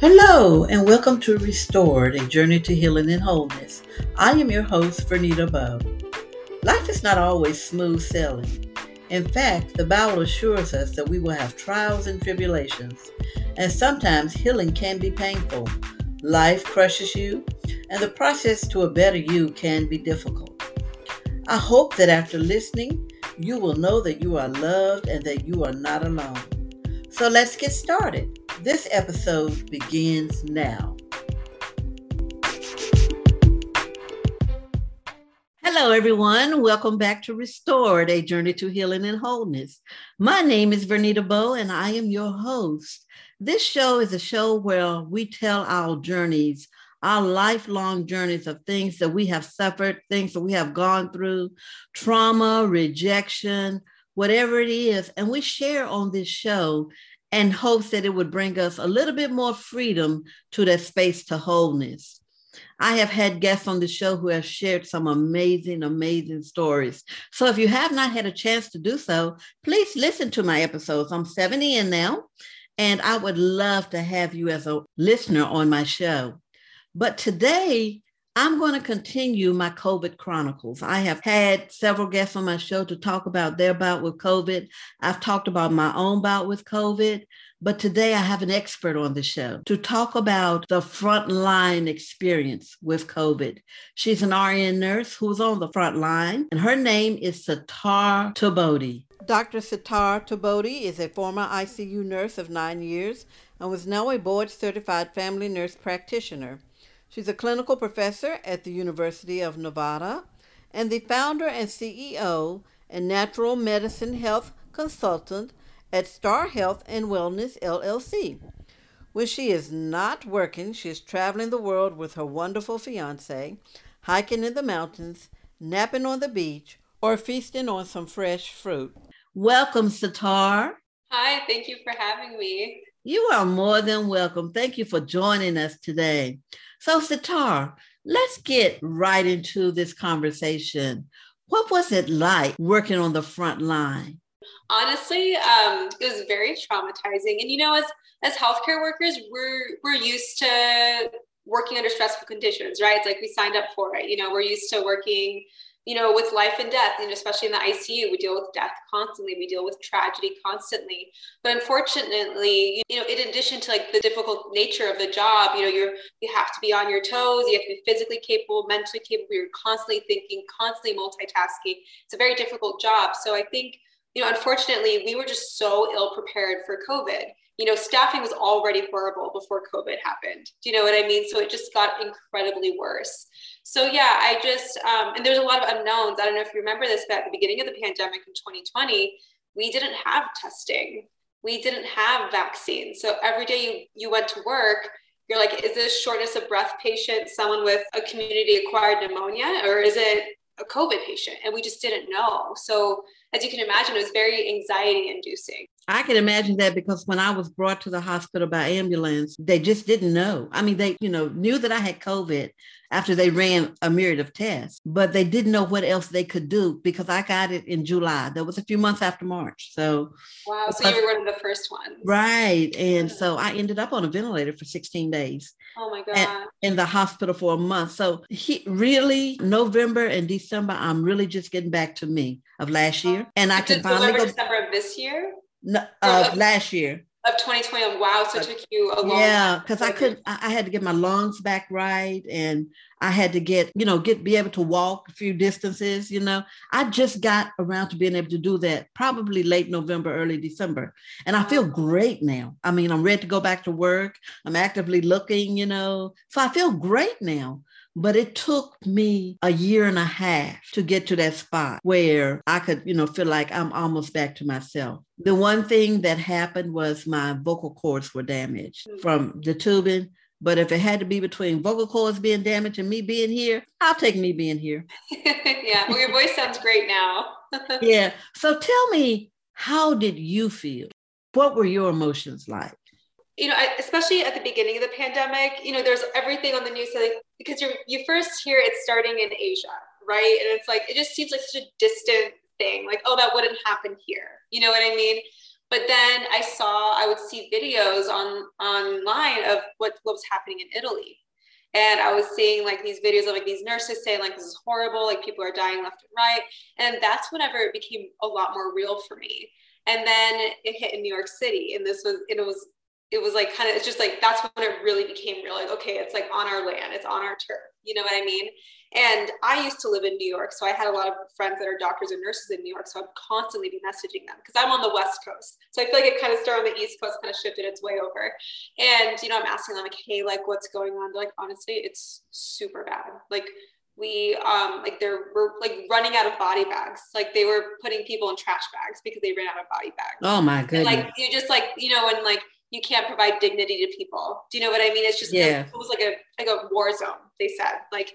Hello, and welcome to Restored, a journey to healing and wholeness. I am your host, Vernita Bow. Life is not always smooth sailing. In fact, the Bible assures us that we will have trials and tribulations, and sometimes healing can be painful. Life crushes you, and the process to a better you can be difficult. I hope that after listening, you will know that you are loved and that you are not alone. So let's get started. This episode begins now. Hello, everyone. Welcome back to Restored, a journey to healing and wholeness. My name is Vernita Bow, and I am your host. This show is a show where we tell our journeys, our lifelong journeys of things that we have suffered, things that we have gone through, trauma, rejection, whatever it is. And we share on this show and hopes that it would bring us a little bit more freedom to that space to wholeness. I have had guests on the show who have shared some amazing, amazing stories. So if you have not had a chance to do so, please listen to my episodes. I'm 70 in now, and I would love to have you as a listener on my show. But today, I'm going to continue my COVID chronicles. I have had several guests on my show to talk about their bout with COVID. I've talked about my own bout with COVID, but today I have an expert on the show to talk about the frontline experience with COVID. She's an RN nurse who's on the front line, and her name is Setare Taabodi. Dr. Setare Taabodi is a former ICU nurse of nine years and was now a board certified family nurse practitioner. She's a clinical professor at the University of Nevada and the founder and CEO and natural medicine health consultant at Star Health and Wellness LLC. When she is not working, she is traveling the world with her wonderful fiance, hiking in the mountains, napping on the beach, or feasting on some fresh fruit. Welcome, Setare. Hi, thank you for having me. You are more than welcome. Thank you for joining us today. So, Setare, let's get right into this conversation. What was it like working on the front line? Honestly, um, it was very traumatizing. And you know, as as healthcare workers, we're we're used to working under stressful conditions, right? It's like we signed up for it. You know, we're used to working you know, with life and death, and especially in the ICU, we deal with death constantly. We deal with tragedy constantly. But unfortunately, you know, in addition to like the difficult nature of the job, you know, you're you have to be on your toes. You have to be physically capable, mentally capable. You're constantly thinking, constantly multitasking. It's a very difficult job. So I think, you know, unfortunately, we were just so ill prepared for COVID you know, staffing was already horrible before COVID happened. Do you know what I mean? So it just got incredibly worse. So yeah, I just um, and there's a lot of unknowns. I don't know if you remember this, but at the beginning of the pandemic in 2020, we didn't have testing. We didn't have vaccines. So every day you you went to work, you're like, is this shortness of breath patient someone with a community acquired pneumonia, or is it a COVID patient? And we just didn't know. So as you can imagine, it was very anxiety inducing. I can imagine that because when I was brought to the hospital by ambulance, they just didn't know. I mean, they, you know, knew that I had COVID after they ran a myriad of tests, but they didn't know what else they could do because I got it in July. That was a few months after March. So Wow, so you were one of the first ones. Right. And hmm. so I ended up on a ventilator for 16 days. Oh my God. In the hospital for a month. So he really November and December, I'm really just getting back to me of last oh. year. And I can finally go December of this year? Uh, last year. of 2020 wow so it took you a long yeah because i couldn't I, had to get my lungs back right and i had to get you know get be able to walk a few distances you know. I just got around to being able to do that probably late november early december and i feel great now. I mean i'm ready to go back to work. I'm actively looking you know. So i feel great now but it took me a year and a half to get to that spot where I could, you know, feel like I'm almost back to myself. The one thing that happened was my vocal cords were damaged from the tubing. But if it had to be between vocal cords being damaged and me being here, I'll take me being here. yeah. Well, your voice sounds great now. yeah. So tell me, how did you feel? What were your emotions like? you know, especially at the beginning of the pandemic, you know, there's everything on the news like, because you you first hear it's starting in Asia, right? And it's like it just seems like such a distant thing, like oh, that wouldn't happen here. You know what I mean? But then I saw, I would see videos on online of what, what was happening in Italy. And I was seeing like these videos of like these nurses saying like this is horrible, like people are dying left and right. And that's whenever it became a lot more real for me. And then it hit in New York City, and this was and it was it was like kind of it's just like that's when it really became real. Like okay, it's like on our land, it's on our turf. You know what I mean? And I used to live in New York, so I had a lot of friends that are doctors and nurses in New York. So I'd constantly be messaging them because I'm on the West Coast. So I feel like it kind of started on the East Coast, kind of shifted its way over. And you know, I'm asking them like, hey, like what's going on? They're like, honestly, it's super bad. Like we um like they're we're like running out of body bags. Like they were putting people in trash bags because they ran out of body bags. Oh my goodness. And, like you just like, you know, when like you can't provide dignity to people. Do you know what I mean? It's just yeah. it was like a like a war zone, they said. Like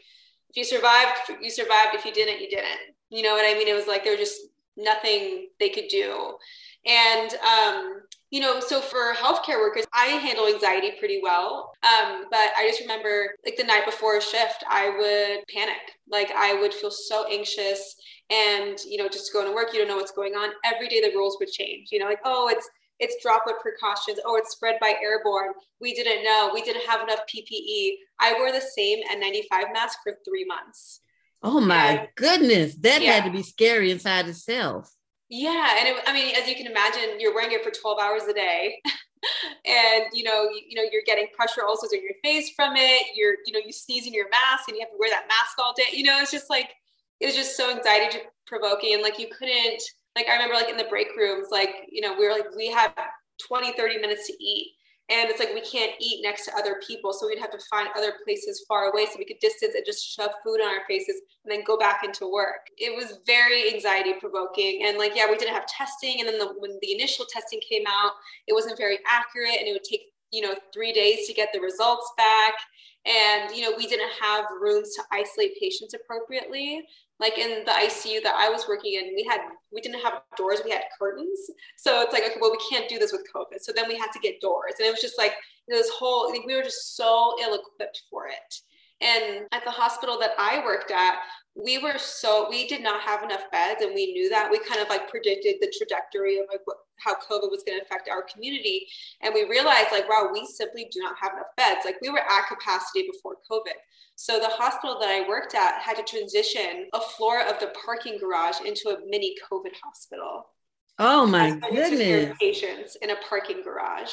if you survived, you survived. If you didn't, you didn't. You know what I mean? It was like there was just nothing they could do. And um, you know, so for healthcare workers, I handle anxiety pretty well. Um, but I just remember like the night before a shift, I would panic. Like I would feel so anxious and you know, just going to work, you don't know what's going on. Every day the rules would change, you know, like, oh, it's it's droplet precautions. Oh, it's spread by airborne. We didn't know. We didn't have enough PPE. I wore the same N95 mask for three months. Oh my and, goodness. That yeah. had to be scary inside itself. Yeah. And it, I mean, as you can imagine, you're wearing it for 12 hours a day. and you know, you, you know, you're getting pressure ulcers in your face from it. You're, you know, you sneeze in your mask and you have to wear that mask all day. You know, it's just like, it was just so anxiety provoking. And like, you couldn't, like I remember like in the break rooms, like, you know, we were like, we had 20, 30 minutes to eat. And it's like we can't eat next to other people. So we'd have to find other places far away so we could distance and just shove food on our faces and then go back into work. It was very anxiety provoking. And like, yeah, we didn't have testing. And then the, when the initial testing came out, it wasn't very accurate and it would take, you know, three days to get the results back. And, you know, we didn't have rooms to isolate patients appropriately like in the ICU that I was working in, we had we didn't have doors, we had curtains. So it's like, okay, well, we can't do this with COVID. So then we had to get doors. And it was just like this whole like, we were just so ill-equipped for it. And at the hospital that I worked at, we were so we did not have enough beds and we knew that we kind of like predicted the trajectory of like what, how covid was going to affect our community and we realized like wow we simply do not have enough beds like we were at capacity before covid so the hospital that I worked at had to transition a floor of the parking garage into a mini COVID hospital. Oh my goodness. Patients in a parking garage.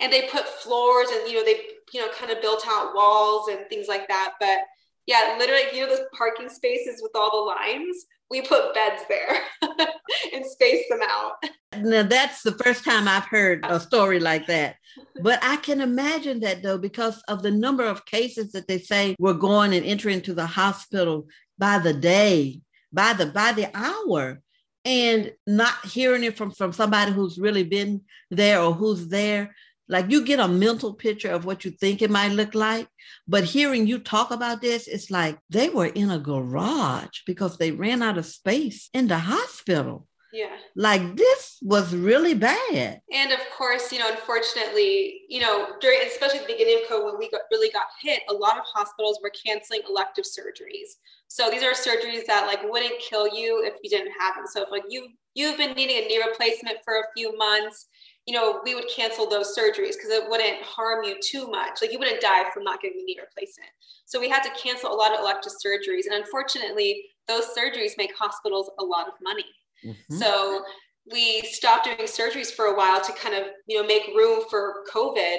And they put floors and you know they you know kind of built out walls and things like that. But yeah, literally, you know, those parking spaces with all the lines, we put beds there and space them out. Now, that's the first time I've heard a story like that. But I can imagine that though, because of the number of cases that they say were going and entering to the hospital by the day, by the by the hour, and not hearing it from, from somebody who's really been there or who's there. Like you get a mental picture of what you think it might look like, but hearing you talk about this, it's like they were in a garage because they ran out of space in the hospital. Yeah. Like this was really bad. And of course, you know, unfortunately, you know, during especially at the beginning of COVID when we got really got hit, a lot of hospitals were canceling elective surgeries. So these are surgeries that like wouldn't kill you if you didn't have them. So if like you you've been needing a knee replacement for a few months, you know, we would cancel those surgeries because it wouldn't harm you too much. Like you wouldn't die from not getting the knee replacement. So we had to cancel a lot of elective surgeries. And unfortunately, those surgeries make hospitals a lot of money. Mm-hmm. So we stopped doing surgeries for a while to kind of, you know, make room for COVID.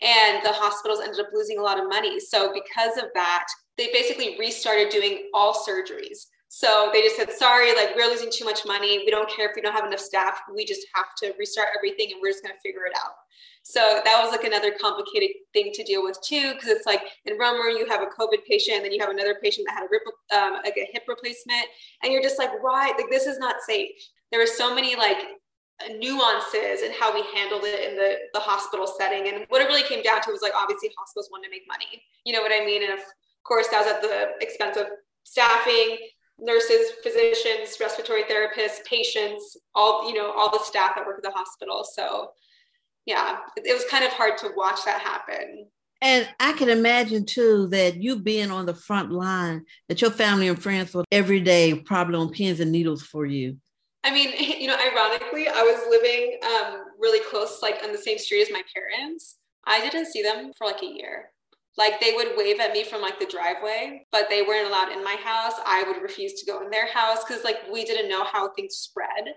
And the hospitals ended up losing a lot of money. So because of that, they basically restarted doing all surgeries. So they just said, sorry, like we're losing too much money. We don't care if we don't have enough staff. We just have to restart everything and we're just going to figure it out. So that was like another complicated thing to deal with too, because it's like in Romer, you have a COVID patient, and then you have another patient that had a, rip, um, like a hip replacement, and you're just like, why? Like this is not safe. There were so many like nuances and how we handled it in the, the hospital setting. And what it really came down to was like, obviously hospitals want to make money. You know what I mean? And of course, that was at the expense of staffing, nurses, physicians, respiratory therapists, patients, all, you know, all the staff that work at the hospital. So yeah, it, it was kind of hard to watch that happen. And I can imagine too that you being on the front line, that your family and friends were every day probably on pins and needles for you. I mean, you know, ironically, I was living um, really close, like on the same street as my parents. I didn't see them for like a year. Like they would wave at me from like the driveway, but they weren't allowed in my house. I would refuse to go in their house because like we didn't know how things spread.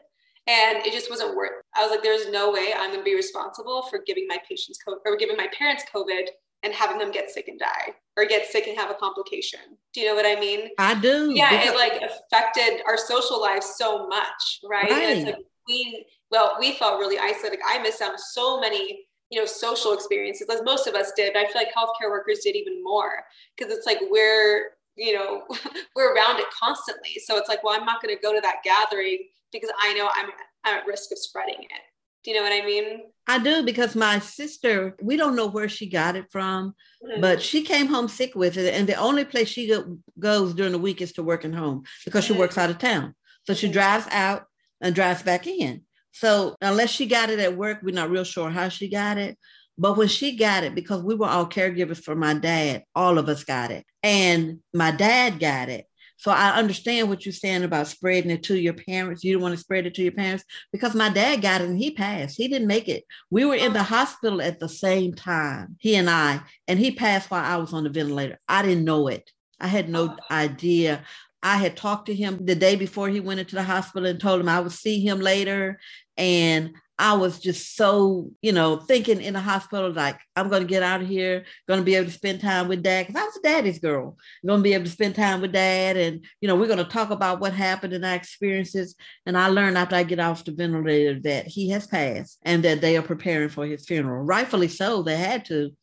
And it just wasn't worth. I was like, there's no way I'm going to be responsible for giving my patients COVID or giving my parents COVID and having them get sick and die or get sick and have a complication. Do you know what I mean? I do. Yeah, it like affected our social lives so much, right? right. It's like we well, we felt really isolated. I missed out on so many, you know, social experiences as most of us did. I feel like healthcare workers did even more because it's like we're, you know, we're around it constantly. So it's like, well, I'm not going to go to that gathering because I know I'm, I'm at risk of spreading it. Do you know what I mean? I do because my sister, we don't know where she got it from, mm-hmm. but she came home sick with it. And the only place she go, goes during the week is to work at home because mm-hmm. she works out of town. So she mm-hmm. drives out and drives back in. So unless she got it at work, we're not real sure how she got it. But when she got it, because we were all caregivers for my dad, all of us got it. And my dad got it. So I understand what you're saying about spreading it to your parents. You don't want to spread it to your parents because my dad got it and he passed. He didn't make it. We were in the hospital at the same time, he and I, and he passed while I was on the ventilator. I didn't know it. I had no idea. I had talked to him the day before he went into the hospital and told him I would see him later. And I was just so, you know, thinking in the hospital, like, I'm going to get out of here, going to be able to spend time with dad. Because I was a daddy's girl. I'm going to be able to spend time with dad. And, you know, we're going to talk about what happened and our experiences. And I learned after I get off the ventilator that he has passed and that they are preparing for his funeral. Rightfully so, they had to.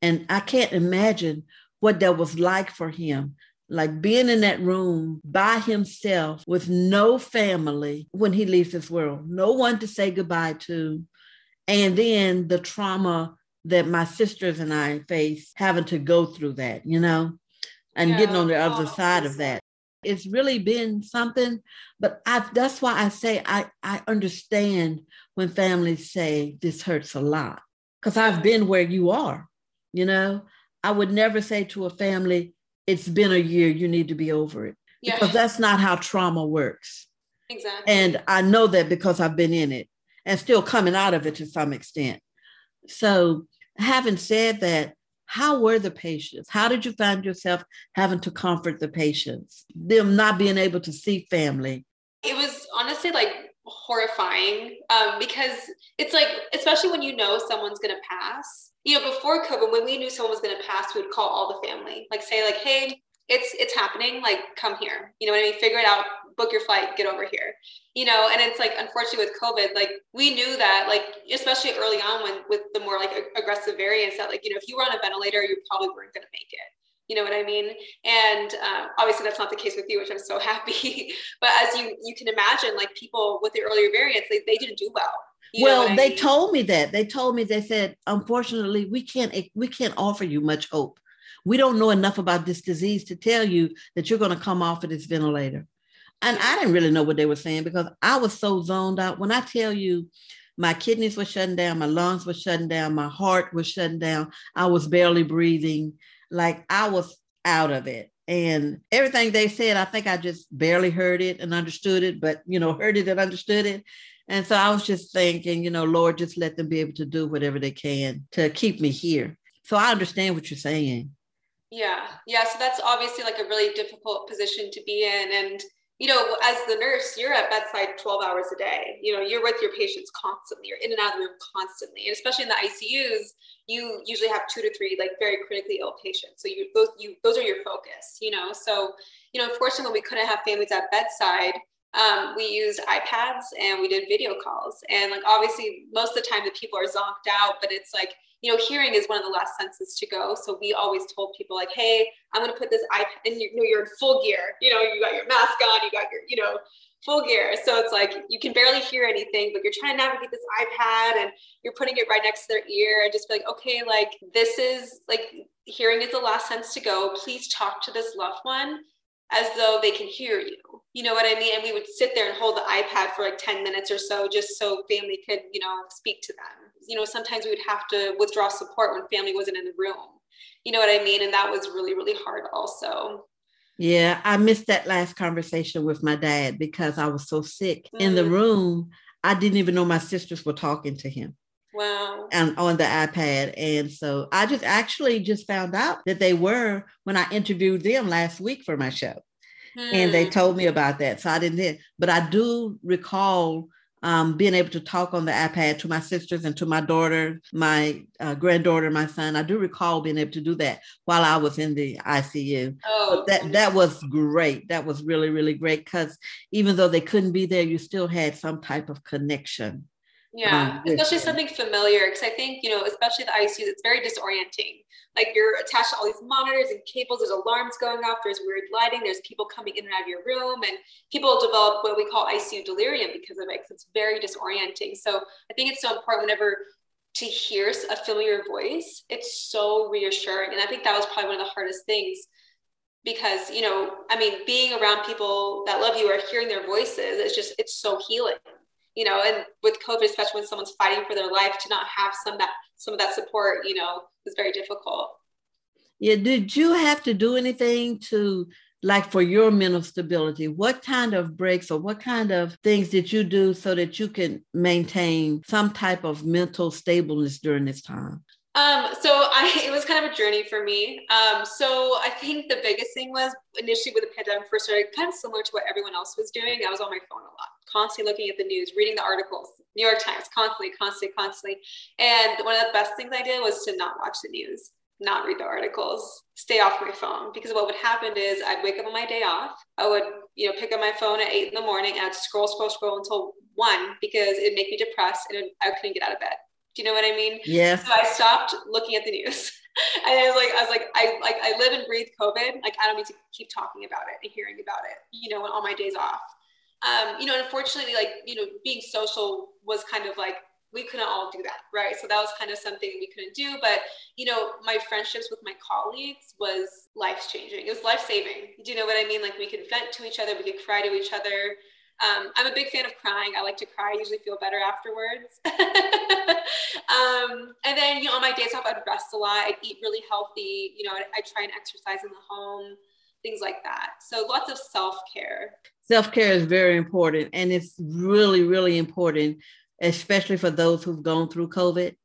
And I can't imagine what that was like for him like being in that room by himself with no family when he leaves this world, no one to say goodbye to. And then the trauma that my sisters and I face having to go through that, you know, and yeah. getting on the other oh, side of that. It's really been something, but I, that's why I say I, I understand when families say this hurts a lot because I've been where you are, you know. I would never say to a family, it's been a year, you need to be over it. Yeah. Because that's not how trauma works. Exactly. And I know that because I've been in it and still coming out of it to some extent. So, having said that, how were the patients? How did you find yourself having to comfort the patients, them not being able to see family? It was honestly like horrifying um, because it's like, especially when you know someone's going to pass, you know, before COVID, when we knew someone was going to pass, we would call all the family, like say, like, hey, it's it's happening, like come here. You know what I mean? Figure it out, book your flight, get over here. You know, and it's like unfortunately with COVID, like we knew that, like especially early on when with the more like aggressive variants, that like you know if you were on a ventilator, you probably weren't going to make it. You know what I mean? And uh, obviously that's not the case with you, which I'm so happy. but as you you can imagine, like people with the earlier variants, they, they didn't do well you well, they mean? told me that. They told me they said, unfortunately, we can't we can't offer you much hope. We don't know enough about this disease to tell you that you're going to come off of this ventilator. And I didn't really know what they were saying because I was so zoned out. When I tell you my kidneys were shutting down, my lungs were shutting down, my heart was shutting down, I was barely breathing, like I was out of it. And everything they said, I think I just barely heard it and understood it, but you know, heard it and understood it. And so I was just thinking, you know, Lord, just let them be able to do whatever they can to keep me here. So I understand what you're saying. Yeah. Yeah. So that's obviously like a really difficult position to be in. And, you know, as the nurse, you're at bedside 12 hours a day. You know, you're with your patients constantly, you're in and out of the room constantly. And especially in the ICUs, you usually have two to three like very critically ill patients. So you both you those are your focus, you know. So, you know, unfortunately we couldn't have families at bedside um, we used iPads and we did video calls. And like obviously, most of the time the people are zonked out, but it's like you know, hearing is one of the last senses to go. So we always told people like, hey, I'm going to put this iPad, and you know, you're in full gear. You know, you got your mask on, you got your, you know, full gear. So it's like you can barely hear anything, but you're trying to navigate this iPad and you're putting it right next to their ear and just be like, okay, like this is like hearing is the last sense to go. Please talk to this loved one as though they can hear you. You know what I mean? And we would sit there and hold the iPad for like 10 minutes or so just so family could, you know, speak to them. You know, sometimes we would have to withdraw support when family wasn't in the room. You know what I mean? And that was really, really hard also. Yeah, I missed that last conversation with my dad because I was so sick mm. in the mm. room. I didn't even know my sisters were talking to him. Wow. And on the iPad. And so I just actually just found out that they were when I interviewed them last week for my show. Hmm. And they hmm. told me about that. So I didn't, but I do recall um, being able to talk on the iPad to my sisters and to my daughter, my uh, granddaughter, my son. I do recall being able to do that while I was in the ICU. Oh, that that was great. That was really really great because even though they couldn't be there, you still had some type of connection. Yeah, um, especially something familiar because I think you know, especially the ICU, it's very disorienting. Like you're attached to all these monitors and cables. There's alarms going off. There's weird lighting. There's people coming in and out of your room, and people develop what we call ICU delirium because of it. it's very disorienting. So I think it's so important whenever to hear a familiar voice. It's so reassuring, and I think that was probably one of the hardest things because you know, I mean, being around people that love you or hearing their voices, it's just it's so healing you know, and with COVID, especially when someone's fighting for their life, to not have some that some of that support, you know, is very difficult. Yeah. Did you have to do anything to like for your mental stability? What kind of breaks or what kind of things did you do so that you can maintain some type of mental stableness during this time? Um, so I, it was kind of a journey for me. Um, so I think the biggest thing was initially with the pandemic first started, kind of similar to what everyone else was doing. I was on my phone a lot, constantly looking at the news, reading the articles, New York Times, constantly, constantly, constantly. And one of the best things I did was to not watch the news, not read the articles, stay off my phone. Because what would happen is I'd wake up on my day off. I would, you know, pick up my phone at eight in the morning and I'd scroll, scroll, scroll until one because it'd make me depressed and I couldn't get out of bed. Do you know what I mean? Yeah. So I stopped looking at the news. and I was like, I was like, I like I live and breathe COVID. Like I don't need to keep talking about it and hearing about it, you know, on all my days off. Um, you know, unfortunately, like, you know, being social was kind of like we couldn't all do that, right? So that was kind of something we couldn't do. But you know, my friendships with my colleagues was life changing. It was life saving. Do you know what I mean? Like we could vent to each other, we could cry to each other. Um, I'm a big fan of crying. I like to cry. I usually feel better afterwards. um, and then, you know, on my days off, I'd rest a lot. I'd eat really healthy. You know, I, try and exercise in the home, things like that. So lots of self care. Self care is very important, and it's really, really important, especially for those who've gone through COVID,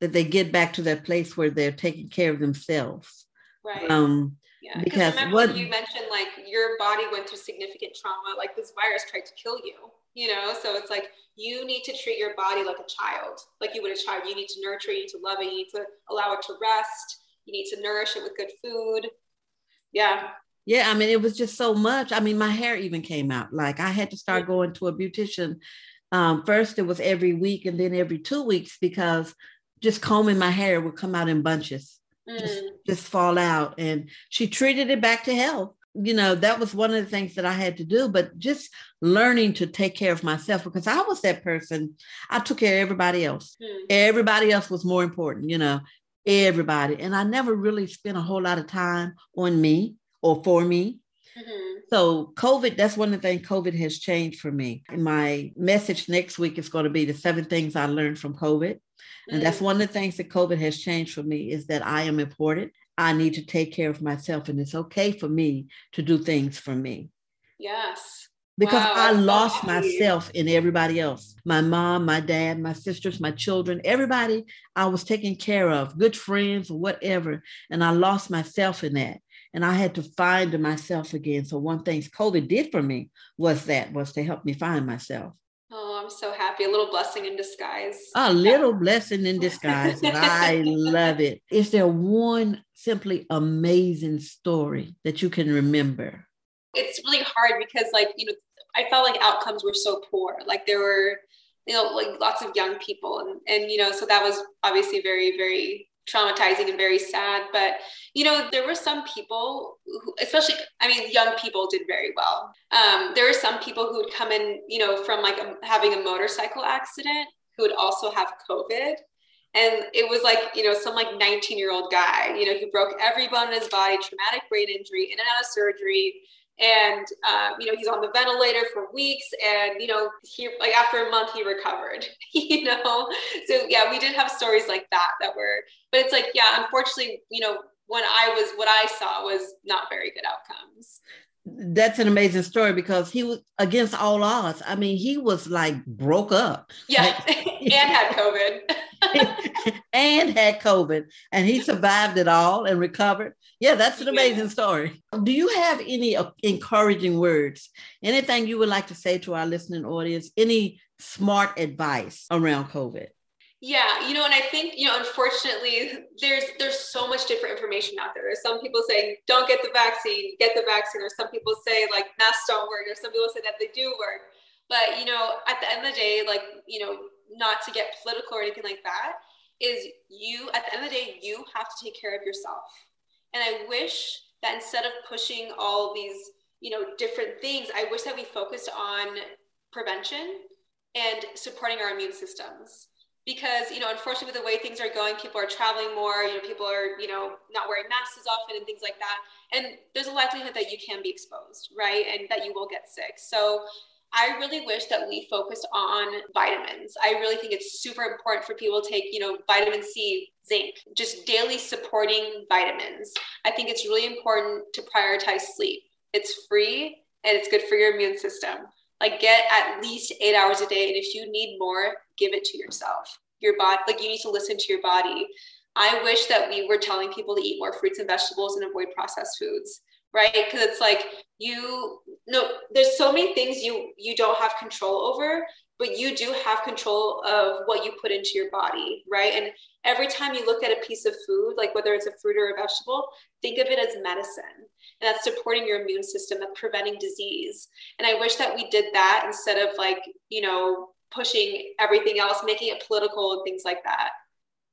that they get back to that place where they're taking care of themselves. Right. Um, yeah, because what you mentioned, like your body went through significant trauma, like this virus tried to kill you, you know? So it's like you need to treat your body like a child, like you would a child. You need to nurture, you need to love it, you need to allow it to rest, you need to nourish it with good food. Yeah. Yeah, I mean, it was just so much. I mean, my hair even came out. Like I had to start going to a beautician. Um, first, it was every week, and then every two weeks because just combing my hair would come out in bunches just, mm. just fall out. And she treated it back to health. You know, that was one of the things that I had to do, but just learning to take care of myself because I was that person. I took care of everybody else. Mm. Everybody else was more important, you know, everybody. And I never really spent a whole lot of time on me or for me. Mm-hmm. So, COVID, that's one of the things COVID has changed for me. My message next week is going to be the seven things I learned from COVID. And that's mm. one of the things that COVID has changed for me is that I am important. I need to take care of myself, and it's okay for me to do things for me. Yes. Because wow, I lost myself in everybody else my mom, my dad, my sisters, my children, everybody I was taking care of, good friends or whatever. And I lost myself in that. And I had to find myself again. So, one thing COVID did for me was that, was to help me find myself. Oh, I'm so happy. A little blessing in disguise. A little blessing in disguise. I love it. Is there one simply amazing story that you can remember? It's really hard because, like, you know, I felt like outcomes were so poor. Like, there were, you know, like lots of young people. And, and you know, so that was obviously very, very traumatizing and very sad. But, you know, there were some people, who, especially, I mean, young people did very well. Um, there were some people who would come in, you know, from like a, having a motorcycle accident who would also have COVID. And it was like, you know, some like 19 year old guy, you know, who broke every bone in his body, traumatic brain injury, in and out of surgery, and um, you know he's on the ventilator for weeks and you know he like after a month he recovered you know so yeah we did have stories like that that were but it's like yeah unfortunately you know when i was what i saw was not very good outcomes that's an amazing story because he was against all odds. I mean, he was like broke up. Yeah, and had COVID. and had COVID, and he survived it all and recovered. Yeah, that's an amazing yeah. story. Do you have any uh, encouraging words? Anything you would like to say to our listening audience? Any smart advice around COVID? Yeah, you know, and I think, you know, unfortunately, there's there's so much different information out there. There's some people saying don't get the vaccine, get the vaccine, or some people say like masks don't work, or some people say that they do work. But you know, at the end of the day, like, you know, not to get political or anything like that, is you at the end of the day, you have to take care of yourself. And I wish that instead of pushing all these, you know, different things, I wish that we focused on prevention and supporting our immune systems. Because you know unfortunately with the way things are going people are traveling more you know people are you know not wearing masks as often and things like that. And there's a likelihood that you can be exposed right? And that you will get sick. So I really wish that we focused on vitamins. I really think it's super important for people to take, you know, vitamin C, zinc, just daily supporting vitamins. I think it's really important to prioritize sleep. It's free and it's good for your immune system. Like get at least eight hours a day. And if you need more, give it to yourself. Your body, like you need to listen to your body. I wish that we were telling people to eat more fruits and vegetables and avoid processed foods, right? Because it's like you no, there's so many things you you don't have control over, but you do have control of what you put into your body, right? And every time you look at a piece of food, like whether it's a fruit or a vegetable, think of it as medicine. And that's supporting your immune system, that's preventing disease. And I wish that we did that instead of like, you know, pushing everything else, making it political and things like that.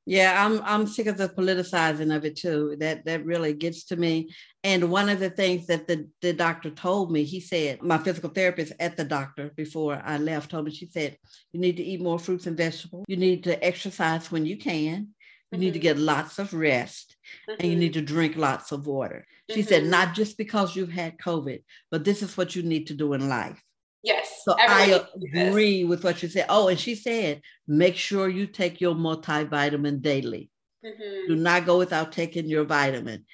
Yeah, I'm I'm sick of the politicizing of it too. That that really gets to me. And one of the things that the, the doctor told me, he said, my physical therapist at the doctor before I left told me, she said, you need to eat more fruits and vegetables. You need to exercise when you can. You mm-hmm. need to mm-hmm. get lots of rest mm-hmm. and you mm-hmm. need to drink lots of water. She mm-hmm. said, not just because you've had COVID, but this is what you need to do in life. Yes. So I agree with what you said. Oh, and she said, make sure you take your multivitamin daily. Mm-hmm. Do not go without taking your vitamin.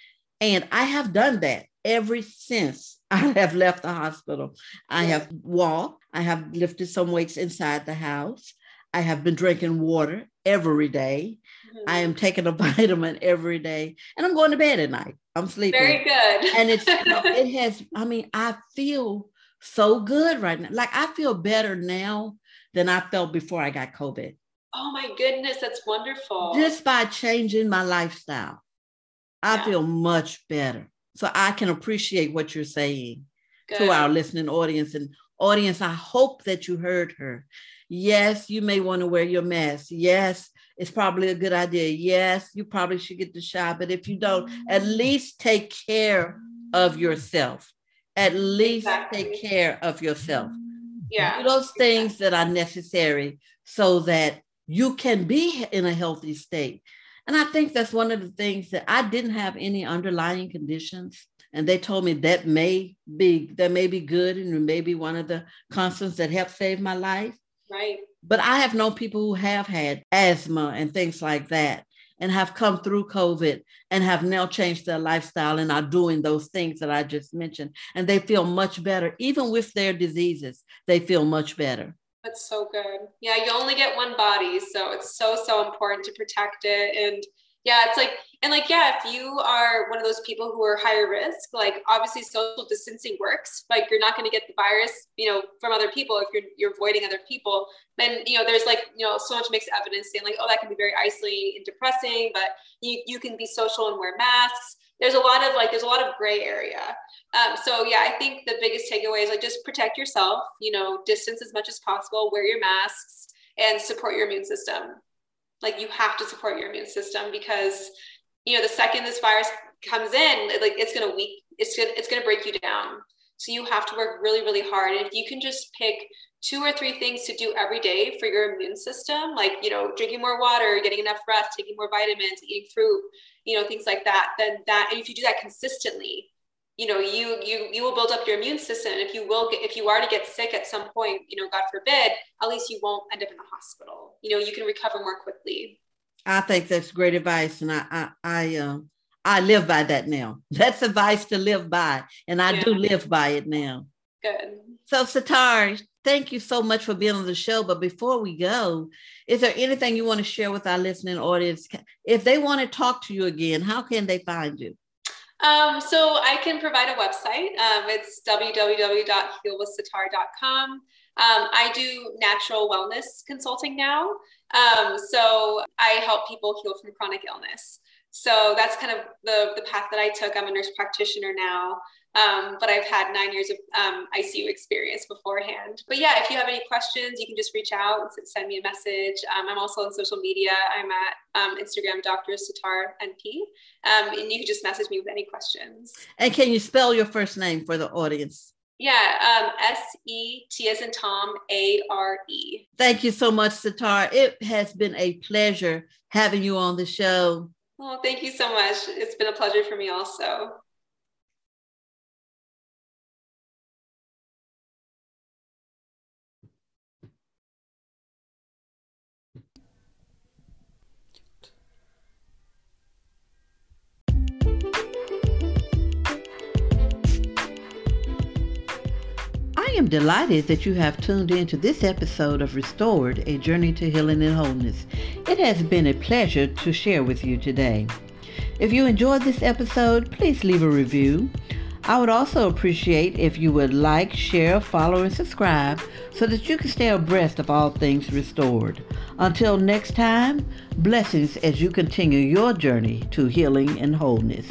And I have done that ever since I have left the hospital. I yeah. have walked, I have lifted some weights inside the house. I have been drinking water every day. Mm-hmm. I am taking a vitamin every day and I'm going to bed at night. I'm sleeping. Very good. and it's it has, I mean, I feel so good right now. Like I feel better now than I felt before I got COVID. Oh my goodness, that's wonderful. Just by changing my lifestyle, I yeah. feel much better. So I can appreciate what you're saying good. to our listening audience. And audience, I hope that you heard her. Yes, you may want to wear your mask. Yes, it's probably a good idea. Yes, you probably should get the shot. But if you don't, at mm. least take care of yourself at least exactly. take care of yourself. Yeah. Do those things that are necessary so that you can be in a healthy state. And I think that's one of the things that I didn't have any underlying conditions. And they told me that may be that may be good and may be one of the constants that helped save my life. Right. But I have known people who have had asthma and things like that and have come through COVID and have now changed their lifestyle and are doing those things that I just mentioned. And they feel much better, even with their diseases, they feel much better. That's so good. Yeah, you only get one body. So it's so, so important to protect it. And yeah, it's like, and like, yeah, if you are one of those people who are higher risk, like obviously social distancing works. Like you're not going to get the virus, you know, from other people if you're you're avoiding other people. Then you know, there's like you know, so much mixed evidence saying like, oh, that can be very isolating and depressing, but you you can be social and wear masks. There's a lot of like, there's a lot of gray area. Um, so yeah, I think the biggest takeaway is like just protect yourself. You know, distance as much as possible, wear your masks, and support your immune system like you have to support your immune system because you know the second this virus comes in like it's going to weak it's going it's going to break you down. So you have to work really really hard. And if you can just pick two or three things to do every day for your immune system like you know drinking more water getting enough rest taking more vitamins eating fruit you know things like that then that and if you do that consistently you know you you you will build up your immune system. And if you will get if you are to get sick at some point you know god forbid at least you won't end up in the hospital. You know you can recover more quickly i think that's great advice and i i i, um, I live by that now. That's advice to live by, and I yeah. do live by it now. Good. So, Setare, thank you so much for being on the show. But before we go, is there anything you want to share with our listening audience? If they want to talk to you again, how can they find you? Um, so I can provide a website. Um, it's www.healwithsetare.com. Um, I do natural wellness consulting now. Um, so I help people heal from chronic illness. So that's kind of the, the path that I took. I'm a nurse practitioner now, um, but I've had nine years of um, ICU experience beforehand. But yeah, if you have any questions, you can just reach out and send me a message. Um, I'm also on social media. I'm at um, Instagram, Dr. Setare NP, um, and you can just message me with any questions. And can you spell your first name for the audience? Yeah, um, S E T as in Tom, A R E. Thank you so much, Setare. It has been a pleasure having you on the show. Well, thank you so much. It's been a pleasure for me also. Am delighted that you have tuned in to this episode of Restored, a journey to healing and wholeness. It has been a pleasure to share with you today. If you enjoyed this episode, please leave a review. I would also appreciate if you would like, share, follow, and subscribe so that you can stay abreast of all things restored. Until next time, blessings as you continue your journey to healing and wholeness.